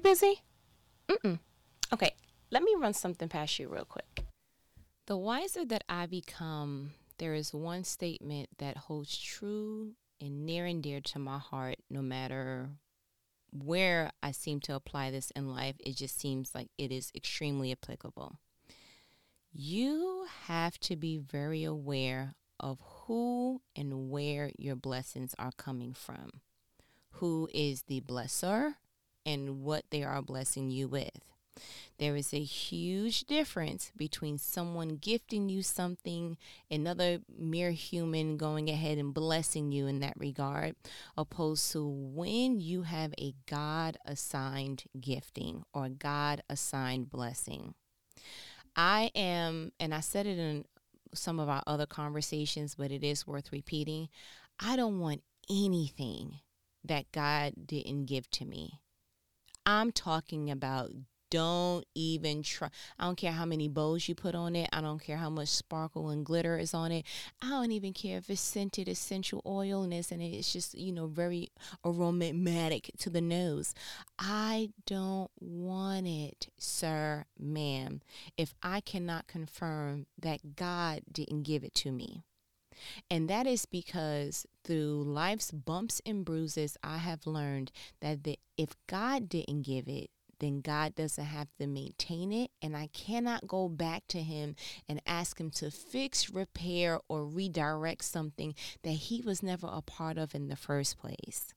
You busy? Mm-mm. Okay, let me run something past you real quick. The wiser that I become, there is one statement that holds true and near and dear to my heart, no matter where I seem to apply this in life, it just seems like it is extremely applicable. You have to be very aware of who and where your blessings are coming from. Who is the blesser and what they are blessing you with. There is a huge difference between someone gifting you something, another mere human going ahead and blessing you in that regard, opposed to when you have a God assigned gifting or God assigned blessing. I am, and I said it in some of our other conversations, but it is worth repeating. I don't want anything that God didn't give to me. I'm talking about don't even try. I don't care how many bows you put on it. I don't care how much sparkle and glitter is on it. I don't even care if it's scented essential oil and it's, and it's just, you know, very aromatic to the nose. I don't want it, sir, ma'am, if I cannot confirm that God didn't give it to me. And that is because through life's bumps and bruises, I have learned that the, if God didn't give it, then God doesn't have to maintain it. And I cannot go back to Him and ask Him to fix, repair, or redirect something that He was never a part of in the first place.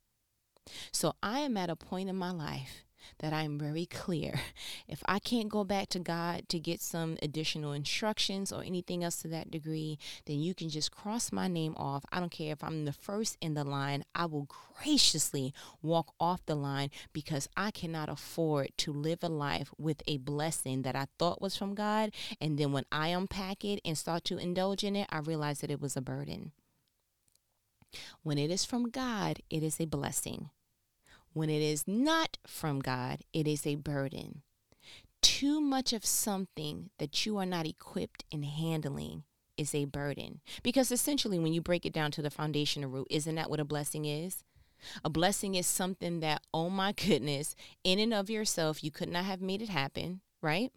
So I am at a point in my life that I'm very clear. If I can't go back to God to get some additional instructions or anything else to that degree, then you can just cross my name off. I don't care if I'm the first in the line, I will graciously walk off the line because I cannot afford to live a life with a blessing that I thought was from God. And then when I unpack it and start to indulge in it, I realize that it was a burden. When it is from God, it is a blessing. When it is not from God, it is a burden. Too much of something that you are not equipped in handling is a burden. Because essentially, when you break it down to the foundational root, isn't that what a blessing is? A blessing is something that, oh my goodness, in and of yourself, you could not have made it happen, right?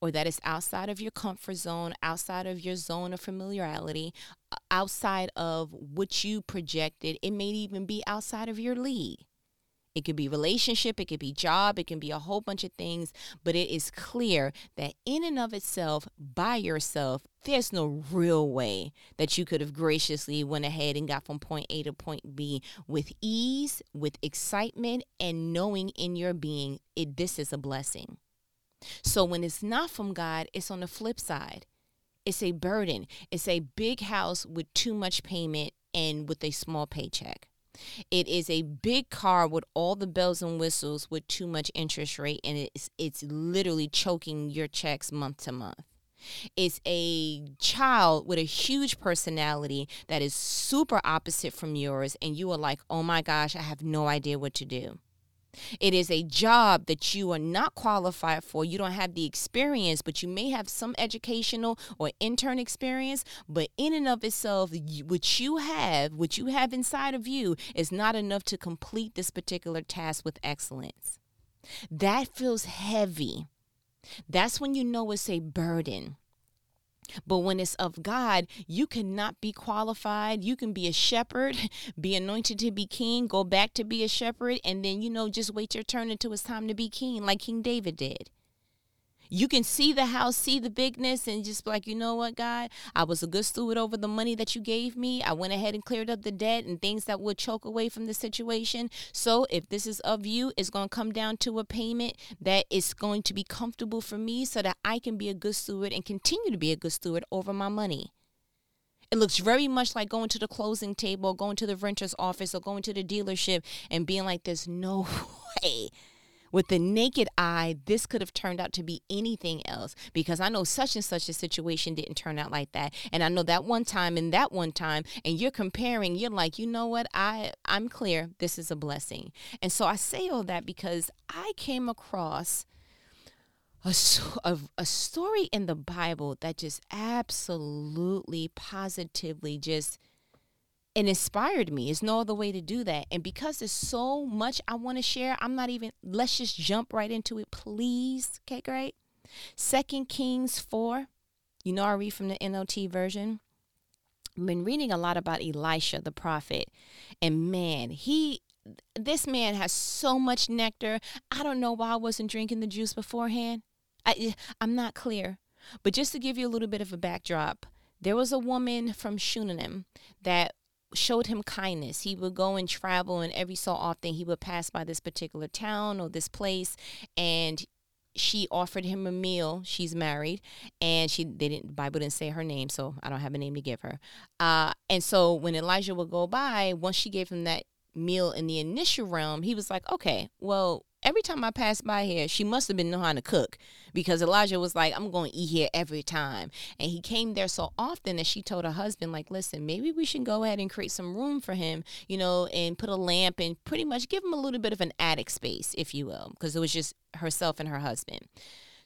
Or that is outside of your comfort zone, outside of your zone of familiarity, uh, outside of what you projected. It may even be outside of your league. It could be relationship, it could be job, it can be a whole bunch of things, but it is clear that in and of itself, by yourself, there's no real way that you could have graciously went ahead and got from point A to point B with ease, with excitement, and knowing in your being it this is a blessing. So when it's not from God, it's on the flip side. It's a burden. It's a big house with too much payment and with a small paycheck. It is a big car with all the bells and whistles with too much interest rate and it's it's literally choking your checks month to month. It's a child with a huge personality that is super opposite from yours and you are like, "Oh my gosh, I have no idea what to do." It is a job that you are not qualified for. You don't have the experience, but you may have some educational or intern experience. But in and of itself, what you have, what you have inside of you, is not enough to complete this particular task with excellence. That feels heavy. That's when you know it's a burden. But when it's of God, you cannot be qualified. You can be a shepherd, be anointed to be king, go back to be a shepherd, and then, you know, just wait your turn until it's time to be king, like King David did you can see the house, see the bigness, and just like, you know what, God, I was a good steward over the money that you gave me. I went ahead and cleared up the debt and things that would choke away from the situation. So if this is of you, it's going to come down to a payment that is going to be comfortable for me so that I can be a good steward and continue to be a good steward over my money. It looks very much like going to the closing table, going to the renter's office, or going to the dealership and being like, there's no way with the naked eye, this could have turned out to be anything else because I know such and such a situation didn't turn out like that. And I know that one time and that one time, and you're comparing, you're like, you know what? I, I'm clear. This is a blessing. And so I say all that because I came across a, a, a story in the Bible that just absolutely, positively just it inspired me. There's no other way to do that. And because there's so much I want to share, I'm not even, let's just jump right into it, please. Okay, great. Second Kings 4. You know, I read from the NLT version. I've been reading a lot about Elisha, the prophet. And man, he, this man has so much nectar. I don't know why I wasn't drinking the juice beforehand. I, eh, I'm not clear. But just to give you a little bit of a backdrop, there was a woman from Shunanim that showed him kindness. He would go and travel, and every so often he would pass by this particular town or this place, and she offered him a meal. She's married, and she they didn't. Bible didn't say her name, so I don't have a name to give her. Uh, and so when Elijah would go by, once she gave him that meal in the initial realm, he was like, okay, well, every time I passed by here, she must have been knowing how to cook because Elijah was like, I'm going to eat here every time. And he came there so often that she told her husband, like, listen, maybe we should go ahead and create some room for him, you know, and put a lamp and pretty much give him a little bit of an attic space, if you will, because it was just herself and her husband.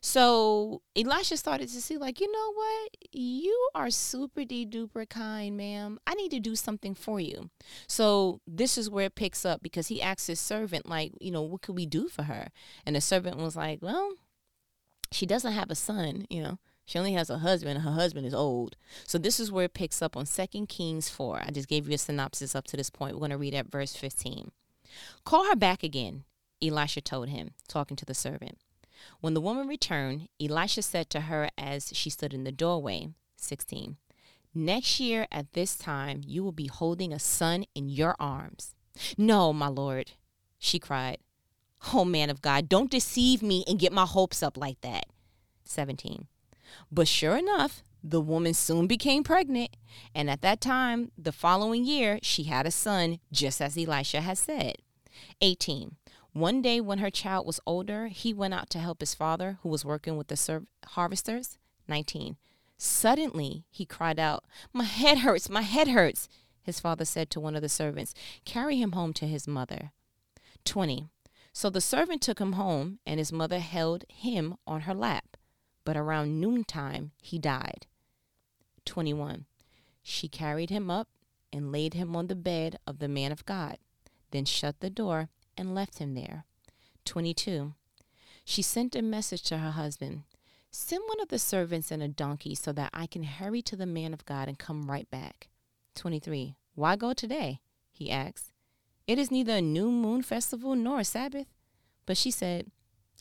So Elisha started to see, like, you know what? You are super duper kind, ma'am. I need to do something for you. So this is where it picks up because he asked his servant, like, you know, what could we do for her? And the servant was like, well, she doesn't have a son, you know. She only has a husband. and Her husband is old. So this is where it picks up on Second Kings 4. I just gave you a synopsis up to this point. We're going to read at verse 15. Call her back again, Elisha told him, talking to the servant. When the woman returned, Elisha said to her as she stood in the doorway, 16, Next year at this time you will be holding a son in your arms. No, my lord, she cried. Oh, man of God, don't deceive me and get my hopes up like that. 17. But sure enough, the woman soon became pregnant, and at that time, the following year, she had a son, just as Elisha had said. 18. One day, when her child was older, he went out to help his father, who was working with the serv- harvesters. 19. Suddenly, he cried out, My head hurts, my head hurts. His father said to one of the servants, Carry him home to his mother. 20. So the servant took him home, and his mother held him on her lap. But around noontime, he died. 21. She carried him up and laid him on the bed of the man of God, then shut the door and left him there. 22. She sent a message to her husband Send one of the servants and a donkey so that I can hurry to the man of God and come right back. 23. Why go today? he asked. It is neither a new moon festival nor a Sabbath. But she said,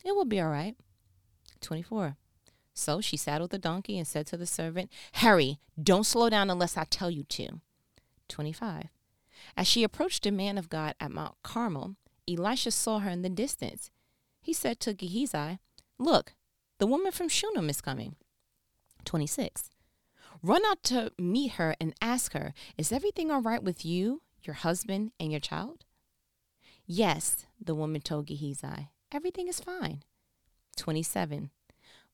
It will be all right. 24. So she saddled the donkey and said to the servant, Hurry, don't slow down unless I tell you to. 25. As she approached the man of God at Mount Carmel, Elisha saw her in the distance. He said to Gehazi, Look, the woman from Shunem is coming. 26. Run out to meet her and ask her, Is everything all right with you, your husband, and your child? Yes, the woman told Gehazi, Everything is fine. 27.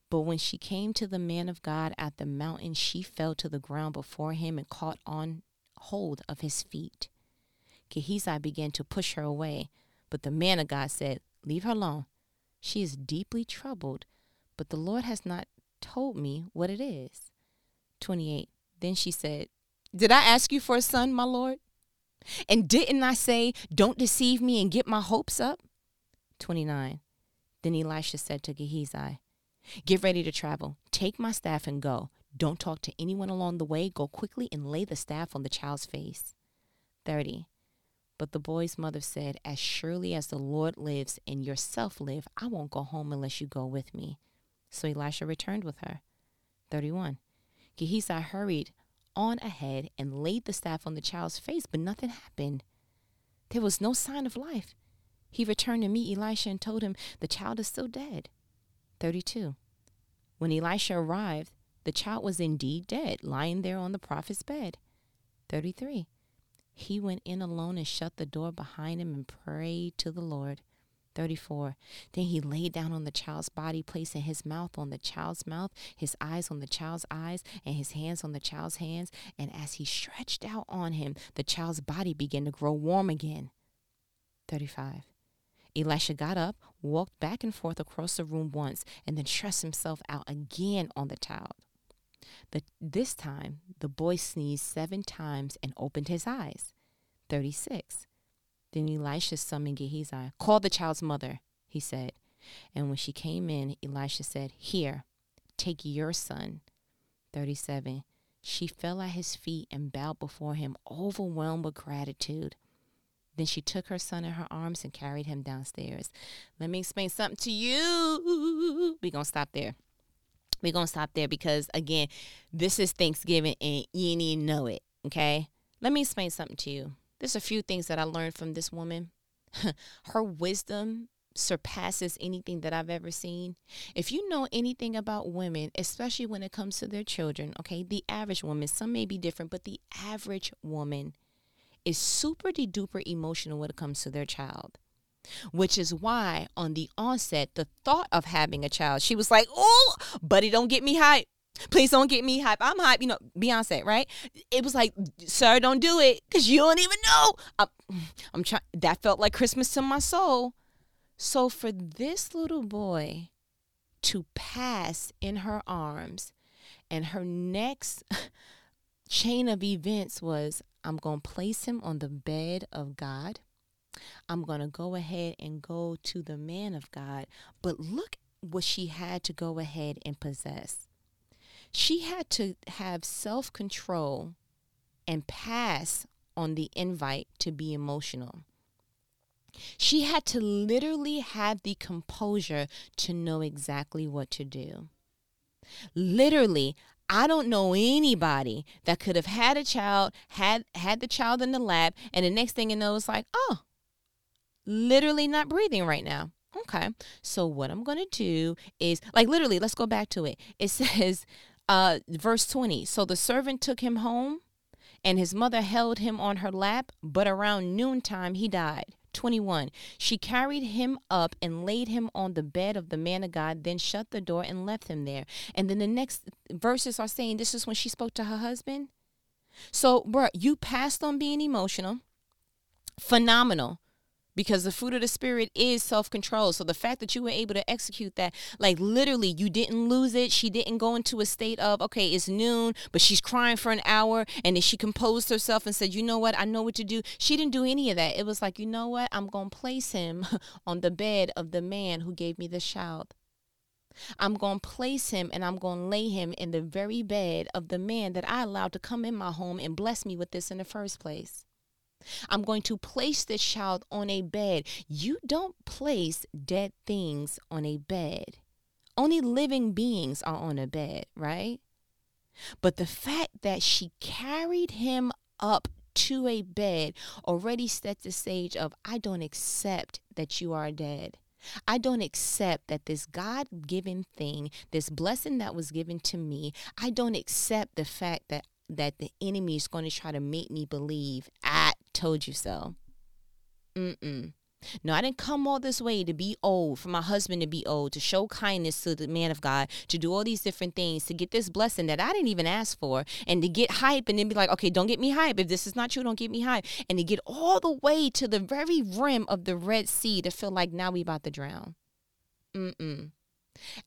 But when she came to the man of God at the mountain, she fell to the ground before him and caught on hold of his feet. Gehazi began to push her away, but the man of God said, Leave her alone. She is deeply troubled, but the Lord has not told me what it is. 28. Then she said, Did I ask you for a son, my Lord? And didn't I say, Don't deceive me and get my hopes up? 29. Then Elisha said to Gehazi, Get ready to travel. Take my staff and go. Don't talk to anyone along the way. Go quickly and lay the staff on the child's face. 30. But the boy's mother said, As surely as the Lord lives and yourself live, I won't go home unless you go with me. So Elisha returned with her. 31. Gehazi hurried on ahead and laid the staff on the child's face, but nothing happened. There was no sign of life. He returned to meet Elisha and told him the child is still dead. 32. When Elisha arrived, the child was indeed dead, lying there on the prophet's bed. 33. He went in alone and shut the door behind him and prayed to the Lord. 34. Then he lay down on the child's body, placing his mouth on the child's mouth, his eyes on the child's eyes, and his hands on the child's hands. And as he stretched out on him, the child's body began to grow warm again. 35. Elisha got up, walked back and forth across the room once, and then stretched himself out again on the child. The, this time, the boy sneezed seven times and opened his eyes. 36. Then Elisha summoned Gehazi. Call the child's mother, he said. And when she came in, Elisha said, Here, take your son. 37. She fell at his feet and bowed before him, overwhelmed with gratitude. Then she took her son in her arms and carried him downstairs. Let me explain something to you. We're going to stop there. We're going to stop there because, again, this is Thanksgiving and you need to know it. Okay? Let me explain something to you. There's a few things that I learned from this woman. her wisdom surpasses anything that I've ever seen. If you know anything about women, especially when it comes to their children, okay, the average woman, some may be different, but the average woman is super duper emotional when it comes to their child. Which is why on the onset, the thought of having a child, she was like, Oh, buddy, don't get me hype. Please don't get me hype. I'm hype. You know, Beyonce, right? It was like, sir, don't do it because you don't even know. I'm, I'm trying. That felt like Christmas to my soul. So for this little boy to pass in her arms, and her next chain of events was I'm going to place him on the bed of God. I'm going to go ahead and go to the man of God. But look what she had to go ahead and possess. She had to have self control and pass on the invite to be emotional. She had to literally have the composure to know exactly what to do. Literally, I don't know anybody that could have had a child, had had the child in the lab, and the next thing you know, it's like, oh, literally not breathing right now. Okay. So what I'm gonna do is like literally, let's go back to it. It says, uh, verse 20. So the servant took him home, and his mother held him on her lap, but around noontime he died. 21. She carried him up and laid him on the bed of the man of God, then shut the door and left him there. And then the next verses are saying this is when she spoke to her husband. So, bruh, you passed on being emotional. Phenomenal because the fruit of the spirit is self-control. So the fact that you were able to execute that like literally you didn't lose it. She didn't go into a state of okay it's noon but she's crying for an hour and then she composed herself and said you know what? I know what to do. She didn't do any of that. It was like you know what? I'm going to place him on the bed of the man who gave me the child. I'm going to place him and I'm going to lay him in the very bed of the man that I allowed to come in my home and bless me with this in the first place. I'm going to place this child on a bed. You don't place dead things on a bed. Only living beings are on a bed, right? But the fact that she carried him up to a bed already set the stage of I don't accept that you are dead. I don't accept that this God given thing, this blessing that was given to me, I don't accept the fact that that the enemy is going to try to make me believe I told you so. Mm-mm. No, I didn't come all this way to be old, for my husband to be old, to show kindness to the man of God, to do all these different things, to get this blessing that I didn't even ask for, and to get hype and then be like, okay, don't get me hype. If this is not true, don't get me hype. And to get all the way to the very rim of the Red Sea to feel like now we about to drown. Mm-mm.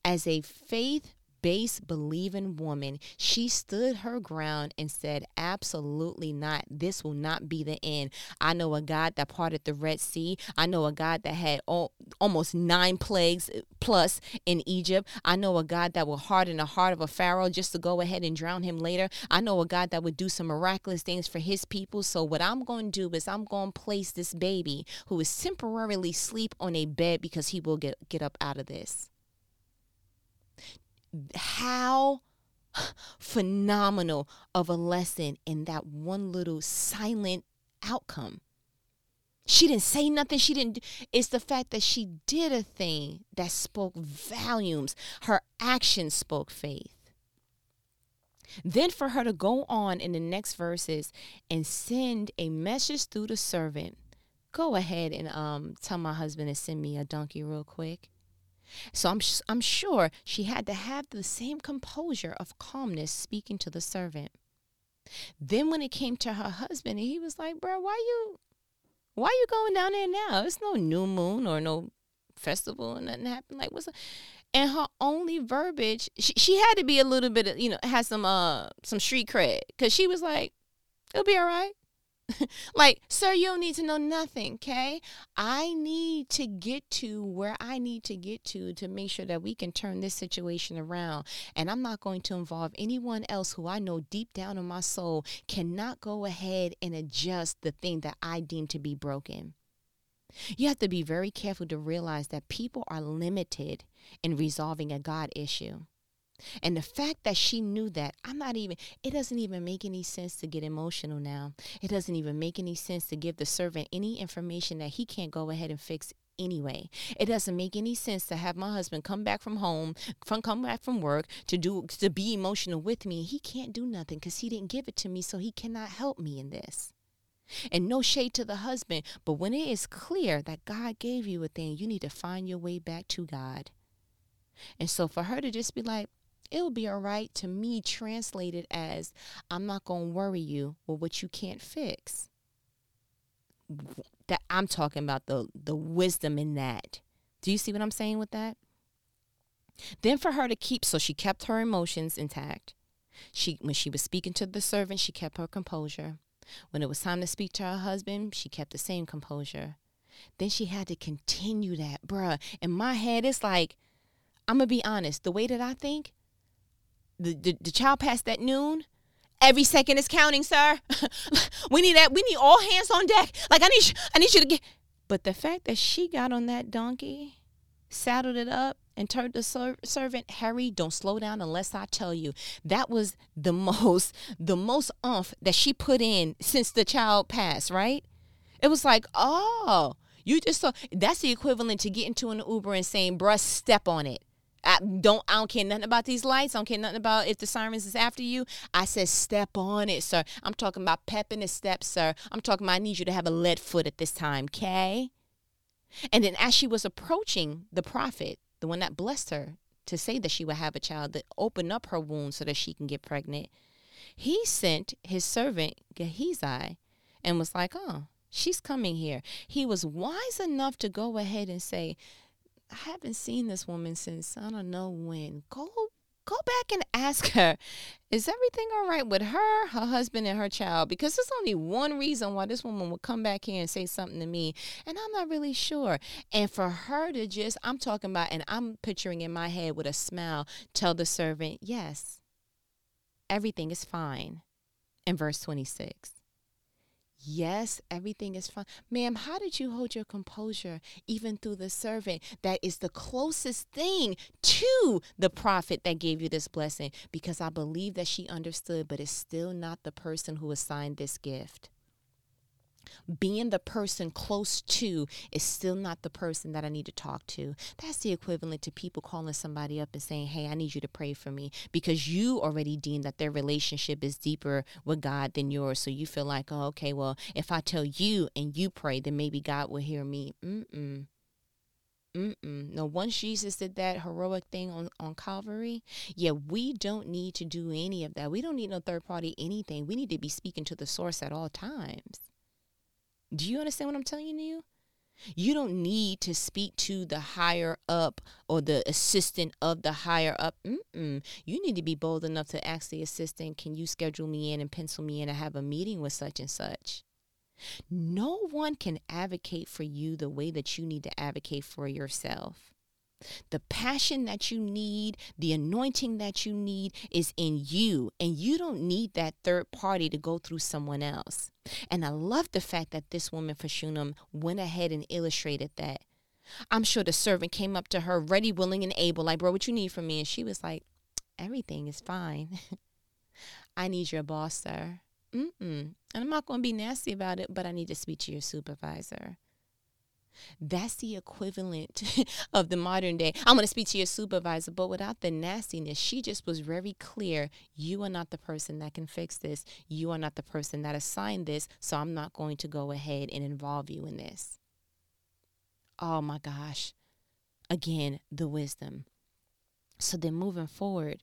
As a faith base believing woman, she stood her ground and said, Absolutely not. This will not be the end. I know a God that parted the Red Sea. I know a God that had all, almost nine plagues uh, plus in Egypt. I know a God that will harden the heart of a Pharaoh just to go ahead and drown him later. I know a God that would do some miraculous things for his people. So, what I'm going to do is I'm going to place this baby who is temporarily sleep on a bed because he will get, get up out of this how phenomenal of a lesson in that one little silent outcome. She didn't say nothing. She didn't. It's the fact that she did a thing that spoke volumes. Her action spoke faith. Then for her to go on in the next verses and send a message through the servant. Go ahead and um tell my husband to send me a donkey real quick. So I'm, I'm sure she had to have the same composure of calmness speaking to the servant. Then when it came to her husband, he was like, bro, why you why you going down there now? It's no new moon or no festival and nothing happened. Like what's a-? And her only verbiage, she, she had to be a little bit, of, you know, had some uh some street cred because she was like, "It'll be all right." like, sir, you don't need to know nothing, okay? I need to get to where I need to get to to make sure that we can turn this situation around. And I'm not going to involve anyone else who I know deep down in my soul cannot go ahead and adjust the thing that I deem to be broken. You have to be very careful to realize that people are limited in resolving a God issue. And the fact that she knew that, I'm not even, it doesn't even make any sense to get emotional now. It doesn't even make any sense to give the servant any information that he can't go ahead and fix anyway. It doesn't make any sense to have my husband come back from home, from come back from work to do to be emotional with me. He can't do nothing because he didn't give it to me, so he cannot help me in this. And no shade to the husband, but when it is clear that God gave you a thing, you need to find your way back to God. And so for her to just be like, it'll be all right to me translated as i'm not going to worry you with what you can't fix. That i'm talking about the the wisdom in that. Do you see what i'm saying with that? Then for her to keep so she kept her emotions intact. She when she was speaking to the servant she kept her composure. When it was time to speak to her husband she kept the same composure. Then she had to continue that bruh. In my head it's like i'm gonna be honest the way that i think the, the, the child passed that noon. Every second is counting, sir. we need that. We need all hands on deck. Like I need, I need you to get. But the fact that she got on that donkey, saddled it up, and turned the ser- servant, "Hurry, don't slow down unless I tell you." That was the most, the most umph that she put in since the child passed. Right? It was like, oh, you just saw. That's the equivalent to getting to an Uber and saying, "Bruh, step on it." I don't I don't care nothing about these lights. I don't care nothing about if the sirens is after you. I said step on it, sir. I'm talking about pepping the step, sir. I'm talking about I need you to have a lead foot at this time, okay? And then as she was approaching the prophet, the one that blessed her to say that she would have a child, that opened up her womb so that she can get pregnant, he sent his servant Gehazi and was like, Oh, she's coming here. He was wise enough to go ahead and say, I haven't seen this woman since I don't know when. Go go back and ask her, is everything all right with her, her husband, and her child? Because there's only one reason why this woman would come back here and say something to me, and I'm not really sure. And for her to just, I'm talking about, and I'm picturing in my head with a smile, tell the servant, yes, everything is fine. In verse 26. Yes, everything is fine. Ma'am, how did you hold your composure even through the servant that is the closest thing to the prophet that gave you this blessing? Because I believe that she understood, but is still not the person who assigned this gift being the person close to is still not the person that I need to talk to. That's the equivalent to people calling somebody up and saying, Hey, I need you to pray for me because you already deem that their relationship is deeper with God than yours. So you feel like, Oh, okay, well, if I tell you and you pray, then maybe God will hear me. Mm-mm. Mm-mm. No, once Jesus did that heroic thing on, on Calvary, yeah, we don't need to do any of that. We don't need no third party anything. We need to be speaking to the source at all times. Do you understand what I'm telling you? You don't need to speak to the higher up or the assistant of the higher up. Mm-mm. You need to be bold enough to ask the assistant, can you schedule me in and pencil me in and have a meeting with such and such? No one can advocate for you the way that you need to advocate for yourself. The passion that you need, the anointing that you need is in you, and you don't need that third party to go through someone else. And I love the fact that this woman for Shunem went ahead and illustrated that. I'm sure the servant came up to her, ready, willing, and able, like, bro, what you need from me? And she was like, everything is fine. I need your boss, sir. Mm-mm. And I'm not going to be nasty about it, but I need to speak to your supervisor. That's the equivalent of the modern day. I'm going to speak to your supervisor, but without the nastiness, she just was very clear. You are not the person that can fix this. You are not the person that assigned this. So I'm not going to go ahead and involve you in this. Oh my gosh. Again, the wisdom. So then moving forward,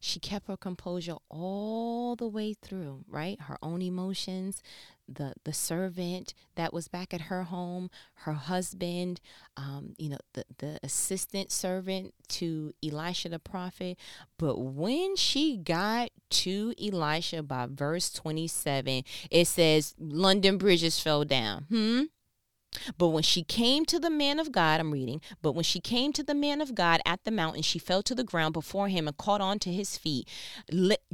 she kept her composure all the way through, right? Her own emotions, the the servant that was back at her home, her husband, um, you know, the the assistant servant to Elisha the prophet. But when she got to Elisha by verse 27, it says London bridges fell down. Hmm. But when she came to the man of God, I'm reading, but when she came to the man of God at the mountain, she fell to the ground before him and caught on to his feet.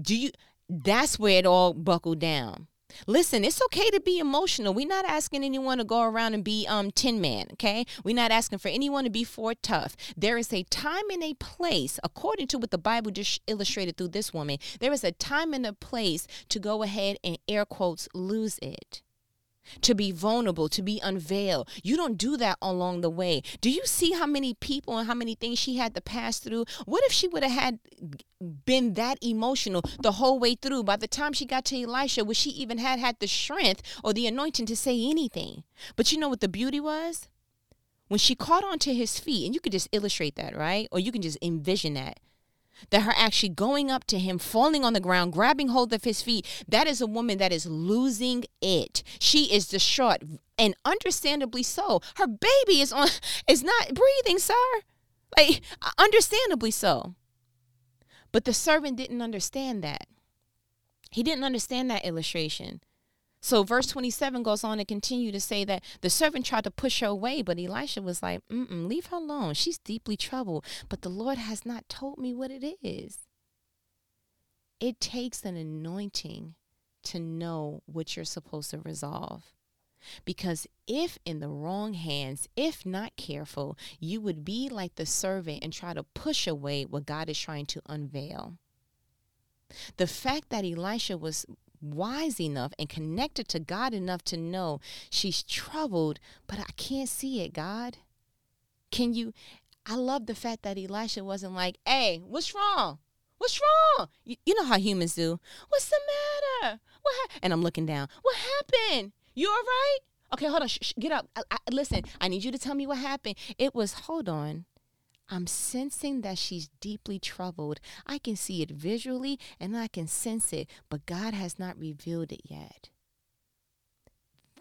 Do you that's where it all buckled down. Listen, it's okay to be emotional. We're not asking anyone to go around and be um tin man, okay? We're not asking for anyone to be for tough. There is a time and a place, according to what the Bible just illustrated through this woman. There is a time and a place to go ahead and air quotes lose it to be vulnerable, to be unveiled. You don't do that along the way. Do you see how many people and how many things she had to pass through? What if she would have had been that emotional the whole way through? By the time she got to Elisha, would she even had had the strength or the anointing to say anything? But you know what the beauty was? When she caught onto his feet, and you could just illustrate that, right? Or you can just envision that that her actually going up to him, falling on the ground, grabbing hold of his feet, that is a woman that is losing it. She is distraught, and understandably so. Her baby is on is not breathing, sir. Like understandably so. But the servant didn't understand that. He didn't understand that illustration. So verse 27 goes on to continue to say that the servant tried to push her away, but Elisha was like, Mm-mm, leave her alone. She's deeply troubled, but the Lord has not told me what it is. It takes an anointing to know what you're supposed to resolve. Because if in the wrong hands, if not careful, you would be like the servant and try to push away what God is trying to unveil. The fact that Elisha was wise enough and connected to God enough to know she's troubled, but I can't see it, God. Can you? I love the fact that Elisha wasn't like, hey, what's wrong? What's wrong? You, you know how humans do. What's the matter? What? Ha-? And I'm looking down. What happened? You all right? Okay, hold on. Shh, shh, get up. I, I, listen, I need you to tell me what happened. It was, hold on. I'm sensing that she's deeply troubled. I can see it visually and I can sense it, but God has not revealed it yet.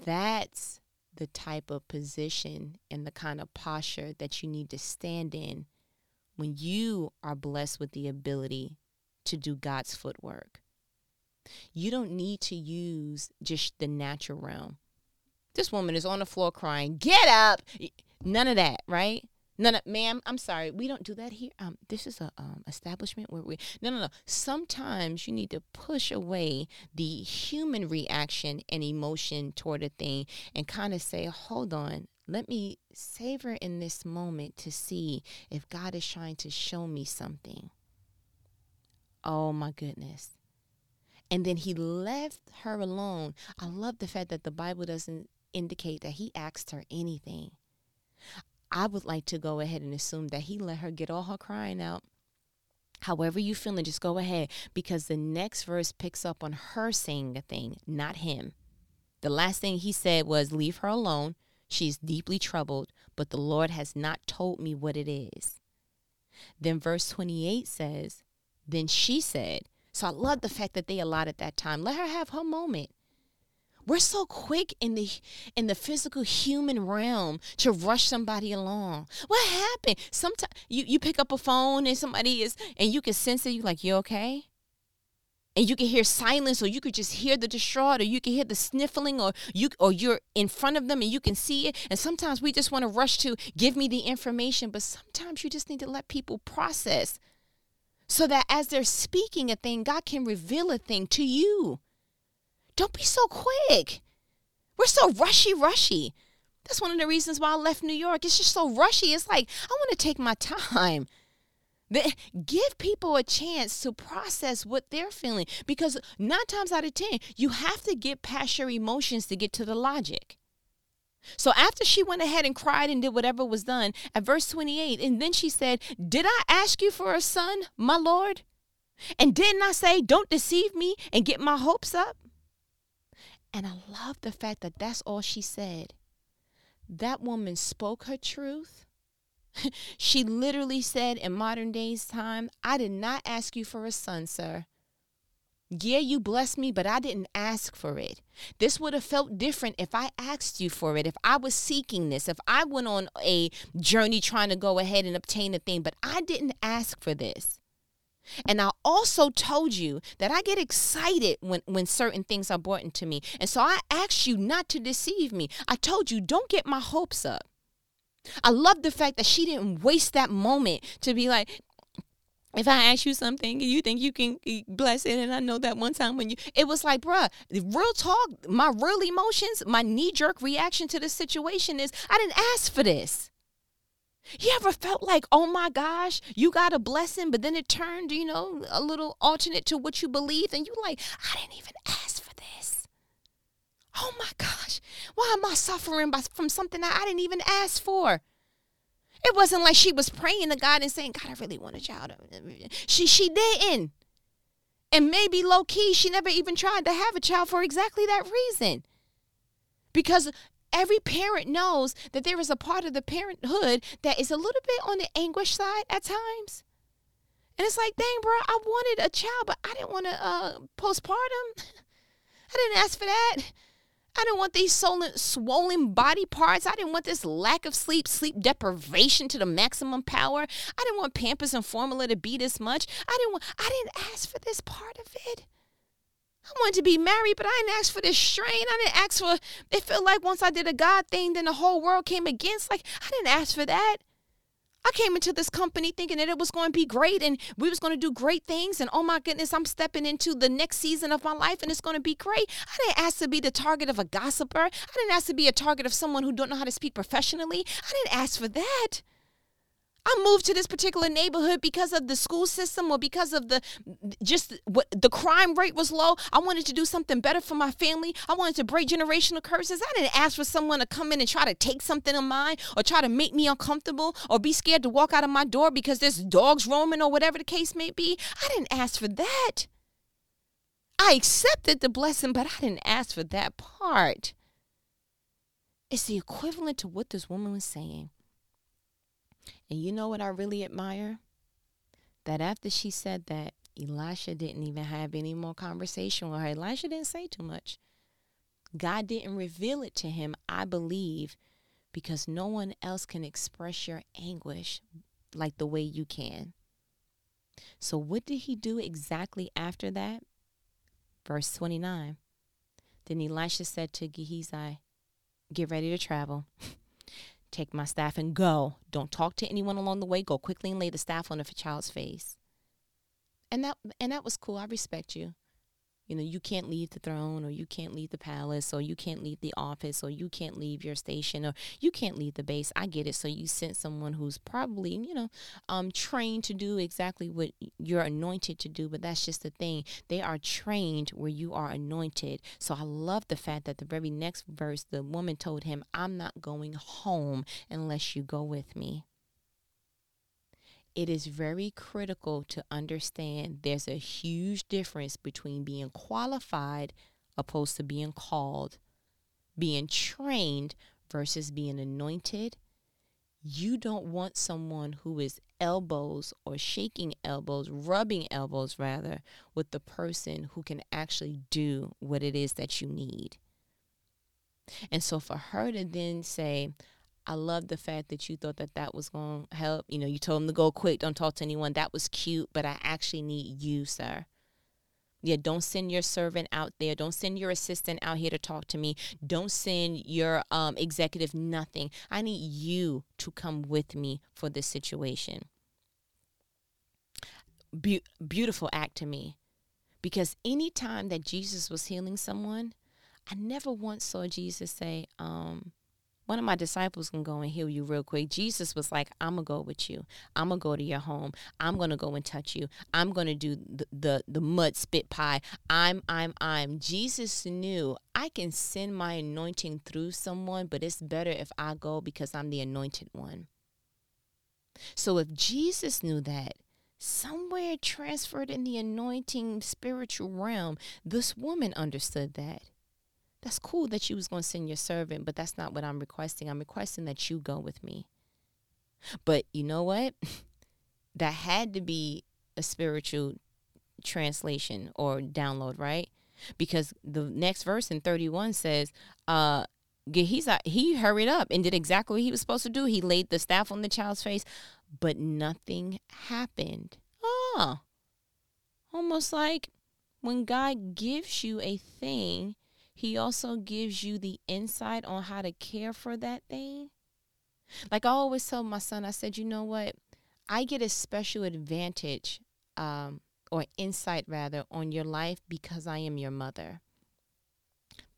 That's the type of position and the kind of posture that you need to stand in when you are blessed with the ability to do God's footwork. You don't need to use just the natural realm. This woman is on the floor crying, Get up! None of that, right? No, no, ma'am, I'm sorry. We don't do that here. Um, this is a um, establishment where we. No, no, no. Sometimes you need to push away the human reaction and emotion toward a thing and kind of say, hold on, let me savor in this moment to see if God is trying to show me something. Oh my goodness. And then he left her alone. I love the fact that the Bible doesn't indicate that he asked her anything. I would like to go ahead and assume that he let her get all her crying out. However you feeling, just go ahead because the next verse picks up on her saying a thing, not him. The last thing he said was, Leave her alone. She's deeply troubled, but the Lord has not told me what it is. Then verse 28 says, Then she said, So I love the fact that they allotted that time. Let her have her moment. We're so quick in the in the physical human realm to rush somebody along. What happened? Sometimes you, you pick up a phone and somebody is and you can sense it, you're like, you okay? And you can hear silence, or you could just hear the distraught, or you can hear the sniffling, or you or you're in front of them and you can see it. And sometimes we just want to rush to give me the information, but sometimes you just need to let people process so that as they're speaking a thing, God can reveal a thing to you. Don't be so quick. We're so rushy, rushy. That's one of the reasons why I left New York. It's just so rushy. It's like, I want to take my time. Give people a chance to process what they're feeling because nine times out of 10, you have to get past your emotions to get to the logic. So after she went ahead and cried and did whatever was done, at verse 28, and then she said, Did I ask you for a son, my Lord? And didn't I say, Don't deceive me and get my hopes up? And I love the fact that that's all she said. That woman spoke her truth she literally said in modern days time, I did not ask you for a son, sir. Yeah, you blessed me, but I didn't ask for it. This would have felt different if I asked you for it, if I was seeking this, if I went on a journey trying to go ahead and obtain a thing, but I didn't ask for this. And I also told you that I get excited when, when certain things are brought into me. And so I asked you not to deceive me. I told you, don't get my hopes up. I love the fact that she didn't waste that moment to be like, if I ask you something you think you can eh, bless it, and I know that one time when you, it was like, bruh, real talk, my real emotions, my knee jerk reaction to the situation is, I didn't ask for this. You ever felt like, oh my gosh, you got a blessing, but then it turned, you know, a little alternate to what you believed, and you like, I didn't even ask for this. Oh my gosh, why am I suffering by, from something that I didn't even ask for? It wasn't like she was praying to God and saying, God, I really want a child. She she didn't. And maybe low key, she never even tried to have a child for exactly that reason. Because every parent knows that there is a part of the parenthood that is a little bit on the anguish side at times. And it's like, dang, bro, I wanted a child, but I didn't want to uh, postpartum. I didn't ask for that. I didn't want these swollen, swollen body parts. I didn't want this lack of sleep, sleep deprivation to the maximum power. I didn't want Pampers and formula to be this much. I didn't want. I didn't ask for this part of it. I wanted to be married, but I didn't ask for this strain. I didn't ask for. It felt like once I did a God thing, then the whole world came against. Like I didn't ask for that. I came into this company thinking that it was going to be great and we was going to do great things and oh my goodness, I'm stepping into the next season of my life and it's going to be great. I didn't ask to be the target of a gossiper. I didn't ask to be a target of someone who don't know how to speak professionally. I didn't ask for that. I moved to this particular neighborhood because of the school system or because of the just what the crime rate was low. I wanted to do something better for my family. I wanted to break generational curses. I didn't ask for someone to come in and try to take something of mine or try to make me uncomfortable or be scared to walk out of my door because there's dogs roaming or whatever the case may be. I didn't ask for that. I accepted the blessing, but I didn't ask for that part. It's the equivalent to what this woman was saying. And you know what I really admire? That after she said that, Elisha didn't even have any more conversation with her. Elisha didn't say too much. God didn't reveal it to him, I believe, because no one else can express your anguish like the way you can. So, what did he do exactly after that? Verse 29. Then Elisha said to Gehazi, Get ready to travel. Take my staff and go. Don't talk to anyone along the way. Go quickly and lay the staff on the child's face. And that and that was cool. I respect you. You know, you can't leave the throne or you can't leave the palace or you can't leave the office or you can't leave your station or you can't leave the base. I get it. So you sent someone who's probably, you know, um trained to do exactly what you're anointed to do, but that's just the thing. They are trained where you are anointed. So I love the fact that the very next verse the woman told him, "I'm not going home unless you go with me." It is very critical to understand there's a huge difference between being qualified opposed to being called, being trained versus being anointed. You don't want someone who is elbows or shaking elbows, rubbing elbows rather, with the person who can actually do what it is that you need. And so for her to then say, I love the fact that you thought that that was going to help. You know, you told him to go quick, don't talk to anyone. That was cute, but I actually need you, sir. Yeah, don't send your servant out there. Don't send your assistant out here to talk to me. Don't send your um, executive nothing. I need you to come with me for this situation. Be- beautiful act to me. Because anytime that Jesus was healing someone, I never once saw Jesus say, um, one of my disciples can go and heal you real quick. Jesus was like, I'm gonna go with you. I'm gonna go to your home. I'm gonna go and touch you. I'm gonna do the the, the mud spit pie. I'm I'm I'm. Jesus knew I can send my anointing through someone, but it's better if I go because I'm the anointed one. So if Jesus knew that, somewhere transferred in the anointing spiritual realm, this woman understood that that's cool that you was going to send your servant, but that's not what I'm requesting. I'm requesting that you go with me. But you know what? that had to be a spiritual translation or download, right? Because the next verse in 31 says, uh, he's he hurried up and did exactly what he was supposed to do. He laid the staff on the child's face, but nothing happened. Oh, almost like when God gives you a thing, he also gives you the insight on how to care for that thing. Like I always tell my son, I said, you know what? I get a special advantage um, or insight rather on your life because I am your mother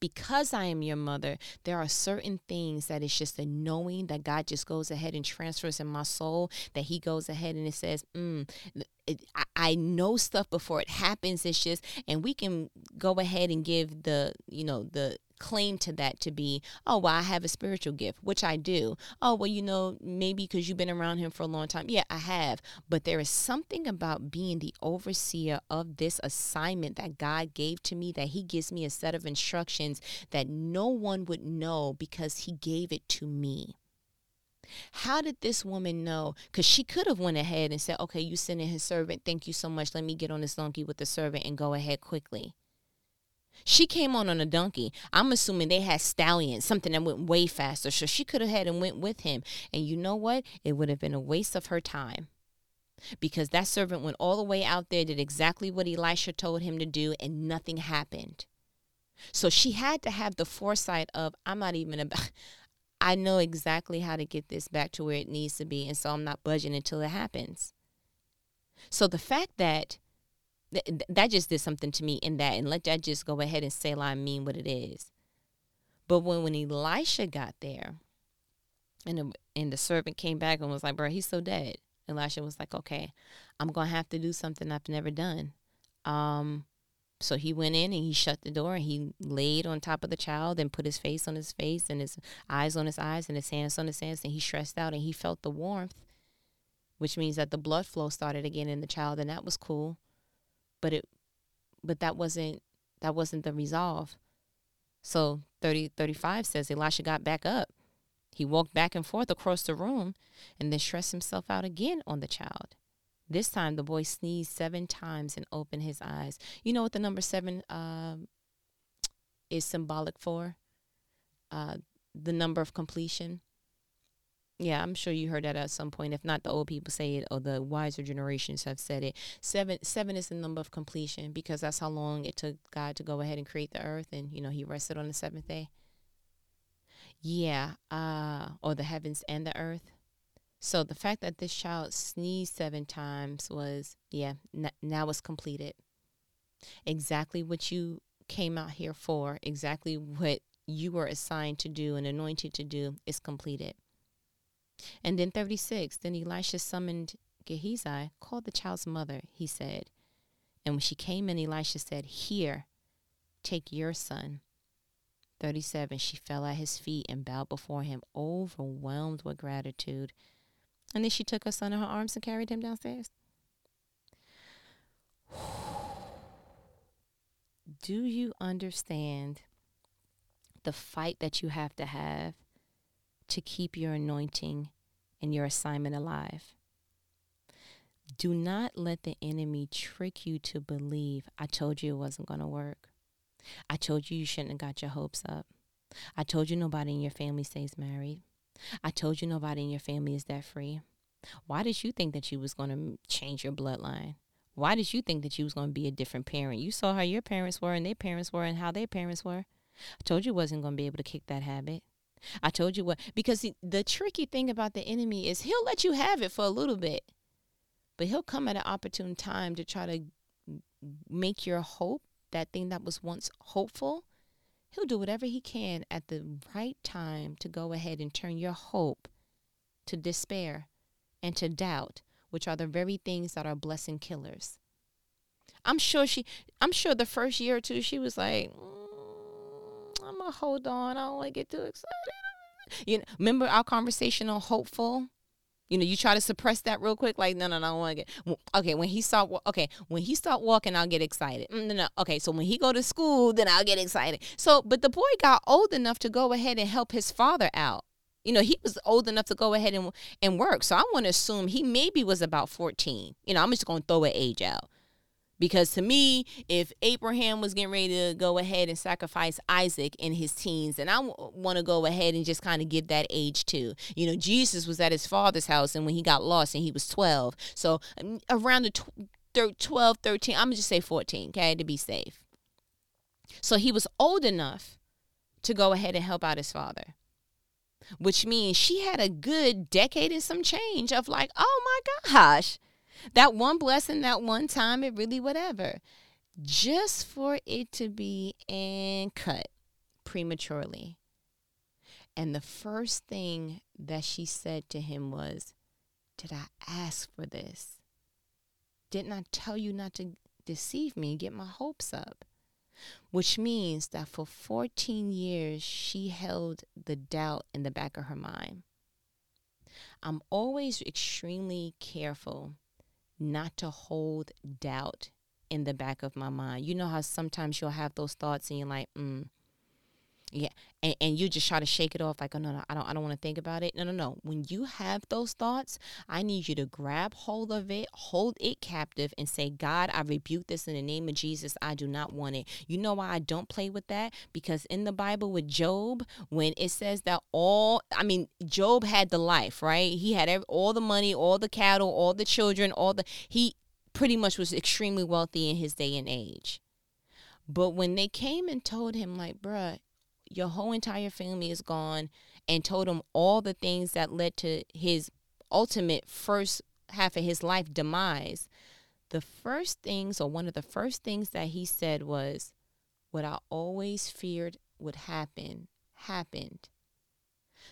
because I am your mother, there are certain things that it's just a knowing that God just goes ahead and transfers in my soul, that He goes ahead and it says, mm, it, I, I know stuff before it happens. It's just, and we can go ahead and give the, you know, the claim to that to be, oh, well, I have a spiritual gift, which I do. Oh, well, you know, maybe because you've been around him for a long time. Yeah, I have. But there is something about being the overseer of this assignment that God gave to me that he gives me a set of instructions that no one would know because he gave it to me. How did this woman know? Because she could have went ahead and said, okay, you send in his servant. Thank you so much. Let me get on this donkey with the servant and go ahead quickly. She came on on a donkey. I'm assuming they had stallions, something that went way faster. So she could have had and went with him. And you know what? It would have been a waste of her time. Because that servant went all the way out there, did exactly what Elisha told him to do, and nothing happened. So she had to have the foresight of, I'm not even about, I know exactly how to get this back to where it needs to be. And so I'm not budging until it happens. So the fact that Th- that just did something to me in that, and let that just go ahead and say, I mean what it is. But when when Elisha got there, and the, and the servant came back and was like, "Bro, he's so dead." Elisha was like, "Okay, I'm gonna have to do something I've never done." Um, so he went in and he shut the door and he laid on top of the child and put his face on his face and his eyes on his eyes and his hands on his hands and he stressed out and he felt the warmth, which means that the blood flow started again in the child and that was cool but it but that wasn't that wasn't the resolve. So 30 35 says elisha got back up. He walked back and forth across the room and then stressed himself out again on the child. This time the boy sneezed seven times and opened his eyes. You know what the number seven um, is symbolic for? Uh, the number of completion yeah, I'm sure you heard that at some point. If not, the old people say it, or the wiser generations have said it. Seven, seven is the number of completion because that's how long it took God to go ahead and create the earth, and you know He rested on the seventh day. Yeah, uh, or the heavens and the earth. So the fact that this child sneezed seven times was, yeah, n- now it's completed. Exactly what you came out here for, exactly what you were assigned to do and anointed to do is completed. And then 36, then Elisha summoned Gehazi, called the child's mother, he said. And when she came in, Elisha said, Here, take your son. 37, she fell at his feet and bowed before him, overwhelmed with gratitude. And then she took her son in her arms and carried him downstairs. Do you understand the fight that you have to have to keep your anointing and your assignment alive. Do not let the enemy trick you to believe, I told you it wasn't going to work. I told you you shouldn't have got your hopes up. I told you nobody in your family stays married. I told you nobody in your family is that free. Why did you think that you was going to change your bloodline? Why did you think that you was going to be a different parent? You saw how your parents were and their parents were and how their parents were. I told you wasn't going to be able to kick that habit. I told you what, because he, the tricky thing about the enemy is he'll let you have it for a little bit, but he'll come at an opportune time to try to make your hope, that thing that was once hopeful, he'll do whatever he can at the right time to go ahead and turn your hope to despair and to doubt, which are the very things that are blessing killers. I'm sure she, I'm sure the first year or two, she was like, mm, I'm gonna hold on. I don't want to get too excited. You know, remember our conversation on hopeful? You know, you try to suppress that real quick. Like, no, no, no, I want to get. Okay, when he start, okay, when he start walking, I'll get excited. Mm, no, no, okay. So when he go to school, then I'll get excited. So, but the boy got old enough to go ahead and help his father out. You know, he was old enough to go ahead and and work. So I want to assume he maybe was about 14. You know, I'm just going to throw an age out. Because to me, if Abraham was getting ready to go ahead and sacrifice Isaac in his teens, and I w- want to go ahead and just kind of give that age too. You know, Jesus was at his father's house, and when he got lost, and he was 12. So um, around the tw- 12, 13, I'm going to just say 14, okay, to be safe. So he was old enough to go ahead and help out his father which means she had a good decade and some change of like, oh my gosh, that one blessing, that one time, it really whatever. Just for it to be and cut prematurely. And the first thing that she said to him was, Did I ask for this? Didn't I tell you not to deceive me and get my hopes up? which means that for 14 years she held the doubt in the back of her mind. I'm always extremely careful not to hold doubt in the back of my mind. You know how sometimes you'll have those thoughts and you're like, mm, yeah, and, and you just try to shake it off like, oh no, no, I don't, I don't want to think about it. No, no, no. When you have those thoughts, I need you to grab hold of it, hold it captive, and say, God, I rebuke this in the name of Jesus. I do not want it. You know why I don't play with that? Because in the Bible with Job, when it says that all, I mean, Job had the life, right? He had every, all the money, all the cattle, all the children, all the he pretty much was extremely wealthy in his day and age. But when they came and told him, like, bruh, your whole entire family is gone and told him all the things that led to his ultimate first half of his life demise, the first things or one of the first things that he said was, What I always feared would happen happened.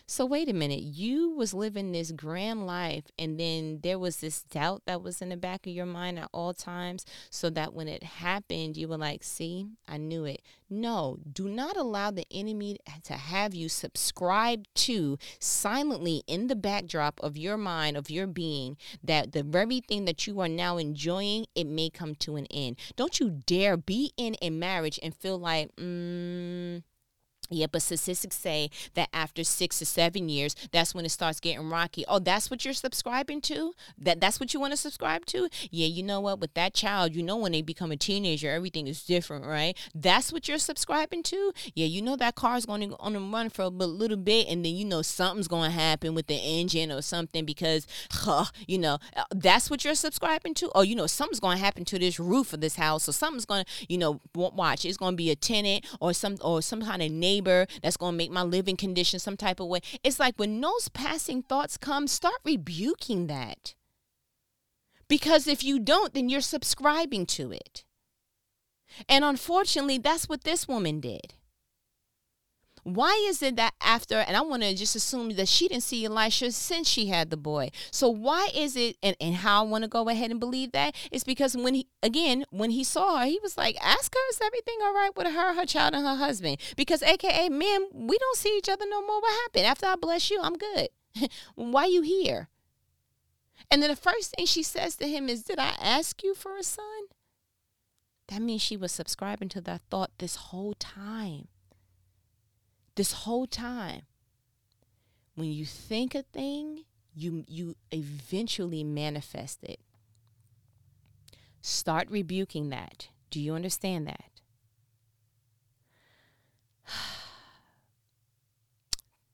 So wait a minute, you was living this grand life and then there was this doubt that was in the back of your mind at all times so that when it happened you were like, "See, I knew it." No, do not allow the enemy to have you subscribe to silently in the backdrop of your mind of your being that the very thing that you are now enjoying, it may come to an end. Don't you dare be in a marriage and feel like, mm, yeah, but statistics say that after six to seven years, that's when it starts getting rocky. Oh, that's what you're subscribing to? That that's what you want to subscribe to? Yeah, you know what? With that child, you know when they become a teenager, everything is different, right? That's what you're subscribing to? Yeah, you know that car's going to on a run for a little bit, and then you know something's going to happen with the engine or something because, huh, you know, uh, that's what you're subscribing to. Oh, you know something's going to happen to this roof of this house, or something's going to, you know, watch. It's going to be a tenant or some or some kind of neighbor neighbor that's going to make my living condition some type of way. It's like when those passing thoughts come, start rebuking that. Because if you don't, then you're subscribing to it. And unfortunately, that's what this woman did. Why is it that after, and I want to just assume that she didn't see Elisha since she had the boy. So why is it, and, and how I want to go ahead and believe that is because when he, again, when he saw her, he was like, ask her, is everything all right with her, her child, and her husband? Because AKA, man, we don't see each other no more. What happened? After I bless you, I'm good. why you here? And then the first thing she says to him is, did I ask you for a son? That means she was subscribing to that thought this whole time this whole time when you think a thing you you eventually manifest it. Start rebuking that. Do you understand that?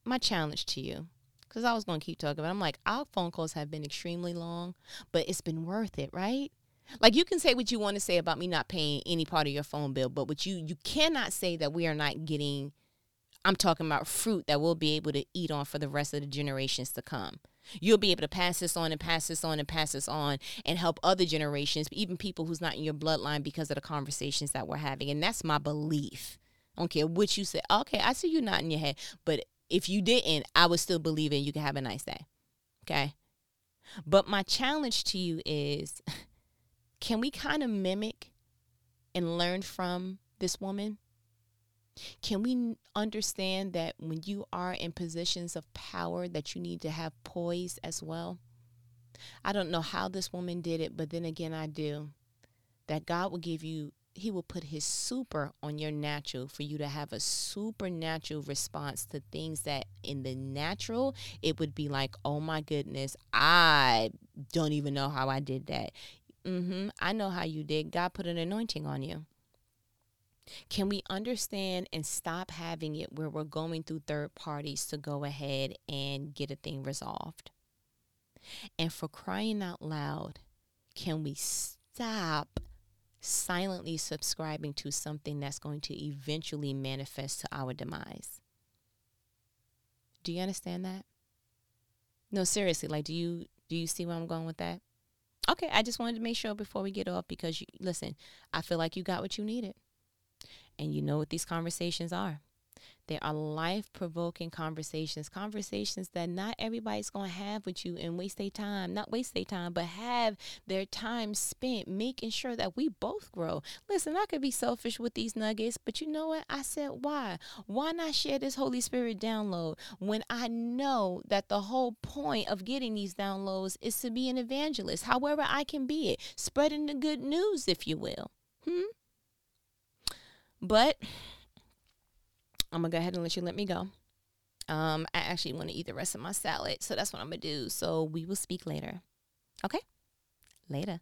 My challenge to you because i was going to keep talking but i'm like our phone calls have been extremely long but it's been worth it right? Like you can say what you want to say about me not paying any part of your phone bill but what you you cannot say that we are not getting I'm talking about fruit that we'll be able to eat on for the rest of the generations to come. You'll be able to pass this on and pass this on and pass this on and help other generations, even people who's not in your bloodline because of the conversations that we're having. And that's my belief. I don't care what you say. Okay, I see you not in your head. But if you didn't, I would still believe in you can have a nice day. Okay. But my challenge to you is can we kind of mimic and learn from this woman? Can we understand that when you are in positions of power that you need to have poise as well? I don't know how this woman did it, but then again I do. That God will give you he will put his super on your natural for you to have a supernatural response to things that in the natural it would be like, oh my goodness, I don't even know how I did that. Mm-hmm. I know how you did. God put an anointing on you. Can we understand and stop having it where we're going through third parties to go ahead and get a thing resolved? And for crying out loud, can we stop silently subscribing to something that's going to eventually manifest to our demise? Do you understand that? No, seriously, like do you do you see where I'm going with that? Okay, I just wanted to make sure before we get off because you listen, I feel like you got what you needed. And you know what these conversations are. They are life provoking conversations, conversations that not everybody's going to have with you and waste their time, not waste their time, but have their time spent making sure that we both grow. Listen, I could be selfish with these nuggets, but you know what? I said, why? Why not share this Holy Spirit download when I know that the whole point of getting these downloads is to be an evangelist, however I can be it, spreading the good news, if you will. Hmm? But I'm gonna go ahead and let you let me go. Um, I actually want to eat the rest of my salad, so that's what I'm gonna do. So we will speak later. Okay, later.